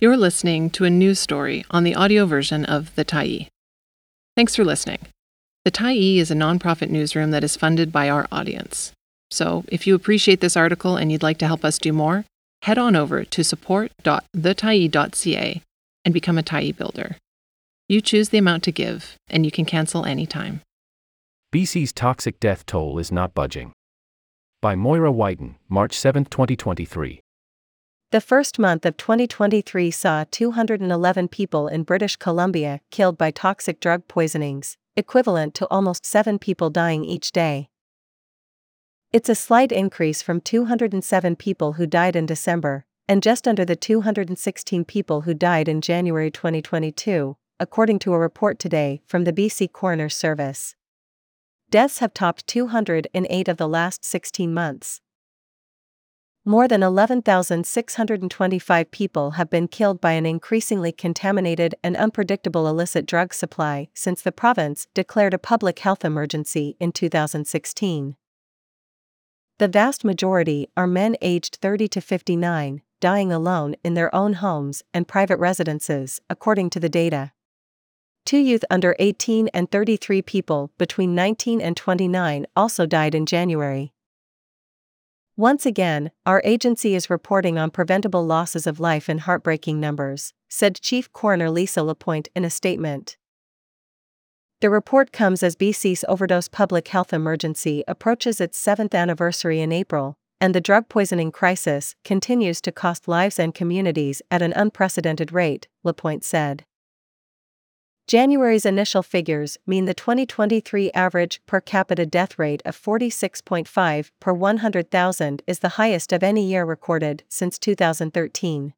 You're listening to a news story on the audio version of The Tyee. Thanks for listening. The Tyee is a nonprofit newsroom that is funded by our audience. So, if you appreciate this article and you'd like to help us do more, head on over to support.thetyee.ca and become a Tyee builder. You choose the amount to give, and you can cancel anytime. BC's toxic death toll is not budging. By Moira Wyton, March 7, 2023. The first month of 2023 saw 211 people in British Columbia killed by toxic drug poisonings, equivalent to almost seven people dying each day. It's a slight increase from 207 people who died in December, and just under the 216 people who died in January 2022, according to a report today from the BC Coroner Service. Deaths have topped 200 in eight of the last 16 months. More than 11,625 people have been killed by an increasingly contaminated and unpredictable illicit drug supply since the province declared a public health emergency in 2016. The vast majority are men aged 30 to 59, dying alone in their own homes and private residences, according to the data. Two youth under 18 and 33 people between 19 and 29 also died in January. Once again, our agency is reporting on preventable losses of life in heartbreaking numbers, said Chief Coroner Lisa Lapointe in a statement. The report comes as BC's overdose public health emergency approaches its seventh anniversary in April, and the drug poisoning crisis continues to cost lives and communities at an unprecedented rate, Lapointe said. January's initial figures mean the 2023 average per capita death rate of 46.5 per 100,000 is the highest of any year recorded since 2013.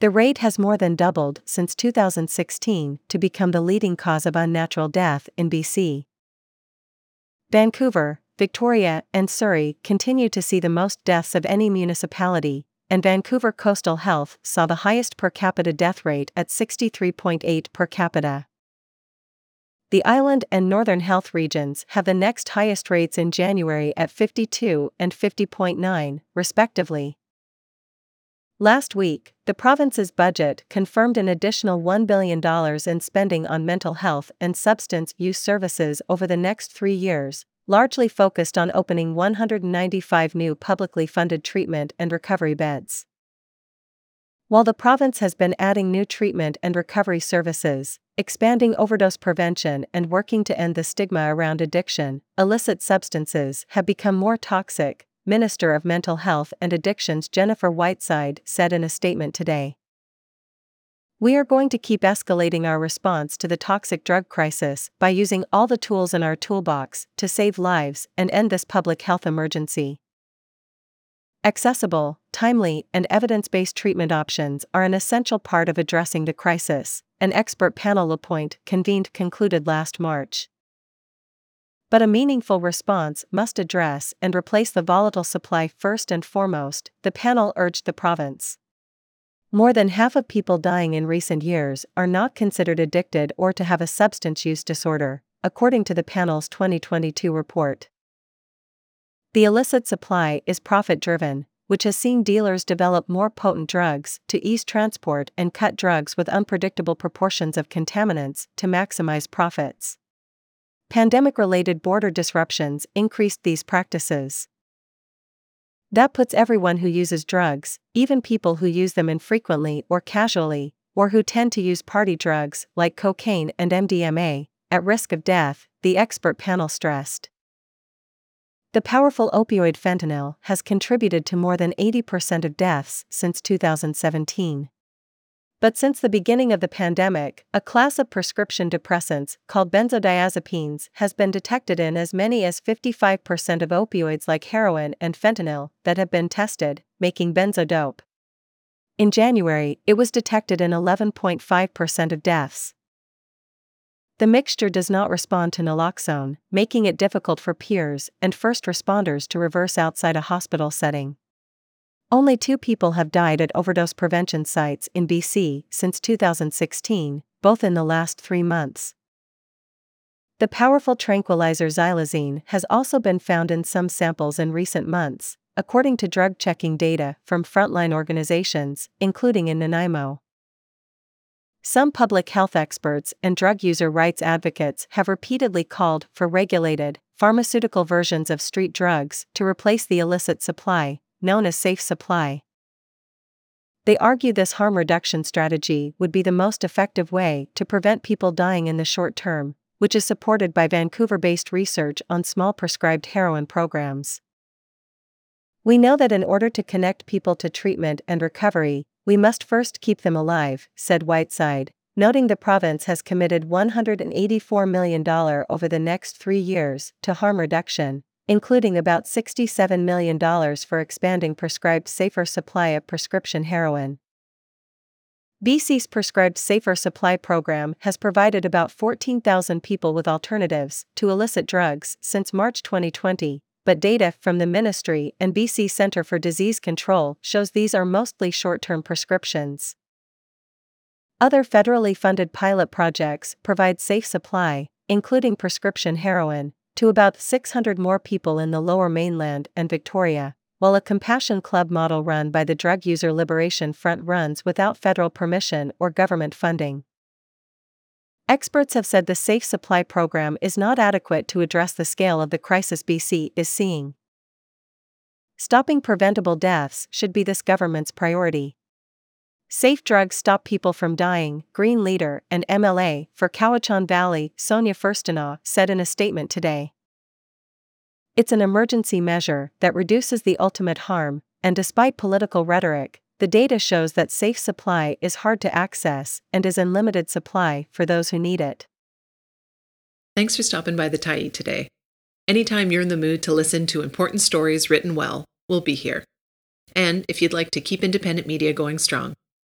The rate has more than doubled since 2016 to become the leading cause of unnatural death in BC. Vancouver, Victoria, and Surrey continue to see the most deaths of any municipality, and Vancouver Coastal Health saw the highest per capita death rate at 63.8 per capita. The island and northern health regions have the next highest rates in January at 52 and 50.9, respectively. Last week, the province's budget confirmed an additional $1 billion in spending on mental health and substance use services over the next three years, largely focused on opening 195 new publicly funded treatment and recovery beds. While the province has been adding new treatment and recovery services, expanding overdose prevention, and working to end the stigma around addiction, illicit substances have become more toxic, Minister of Mental Health and Addictions Jennifer Whiteside said in a statement today. We are going to keep escalating our response to the toxic drug crisis by using all the tools in our toolbox to save lives and end this public health emergency. Accessible, timely, and evidence based treatment options are an essential part of addressing the crisis, an expert panel Lapointe convened concluded last March. But a meaningful response must address and replace the volatile supply first and foremost, the panel urged the province. More than half of people dying in recent years are not considered addicted or to have a substance use disorder, according to the panel's 2022 report. The illicit supply is profit driven, which has seen dealers develop more potent drugs to ease transport and cut drugs with unpredictable proportions of contaminants to maximize profits. Pandemic related border disruptions increased these practices. That puts everyone who uses drugs, even people who use them infrequently or casually, or who tend to use party drugs like cocaine and MDMA, at risk of death, the expert panel stressed. The powerful opioid fentanyl has contributed to more than 80% of deaths since 2017. But since the beginning of the pandemic, a class of prescription depressants called benzodiazepines has been detected in as many as 55% of opioids like heroin and fentanyl that have been tested, making benzodope. In January, it was detected in 11.5% of deaths. The mixture does not respond to naloxone, making it difficult for peers and first responders to reverse outside a hospital setting. Only two people have died at overdose prevention sites in BC since 2016, both in the last three months. The powerful tranquilizer xylazine has also been found in some samples in recent months, according to drug checking data from frontline organizations, including in Nanaimo. Some public health experts and drug user rights advocates have repeatedly called for regulated, pharmaceutical versions of street drugs to replace the illicit supply, known as safe supply. They argue this harm reduction strategy would be the most effective way to prevent people dying in the short term, which is supported by Vancouver based research on small prescribed heroin programs. We know that in order to connect people to treatment and recovery, we must first keep them alive, said Whiteside, noting the province has committed $184 million over the next three years to harm reduction, including about $67 million for expanding prescribed safer supply of prescription heroin. BC's prescribed safer supply program has provided about 14,000 people with alternatives to illicit drugs since March 2020, but data from the Ministry and BC Centre for Disease Control shows these are mostly short term prescriptions. Other federally funded pilot projects provide safe supply, including prescription heroin, to about 600 more people in the lower mainland and Victoria, while a Compassion Club model run by the Drug User Liberation Front runs without federal permission or government funding. Experts have said the Safe Supply program is not adequate to address the scale of the crisis BC is seeing. Stopping preventable deaths should be this government's priority. Safe drugs stop people from dying, Green leader and MLA for Cowichan Valley, Sonia Furstenau, said in a statement today. It's an emergency measure that reduces the ultimate harm, and despite political rhetoric, the data shows that safe supply is hard to access and is in limited supply for those who need it. Thanks for stopping by the Tyee today. Anytime you're in the mood to listen to important stories written well, we'll be here. And if you'd like to keep independent media going strong,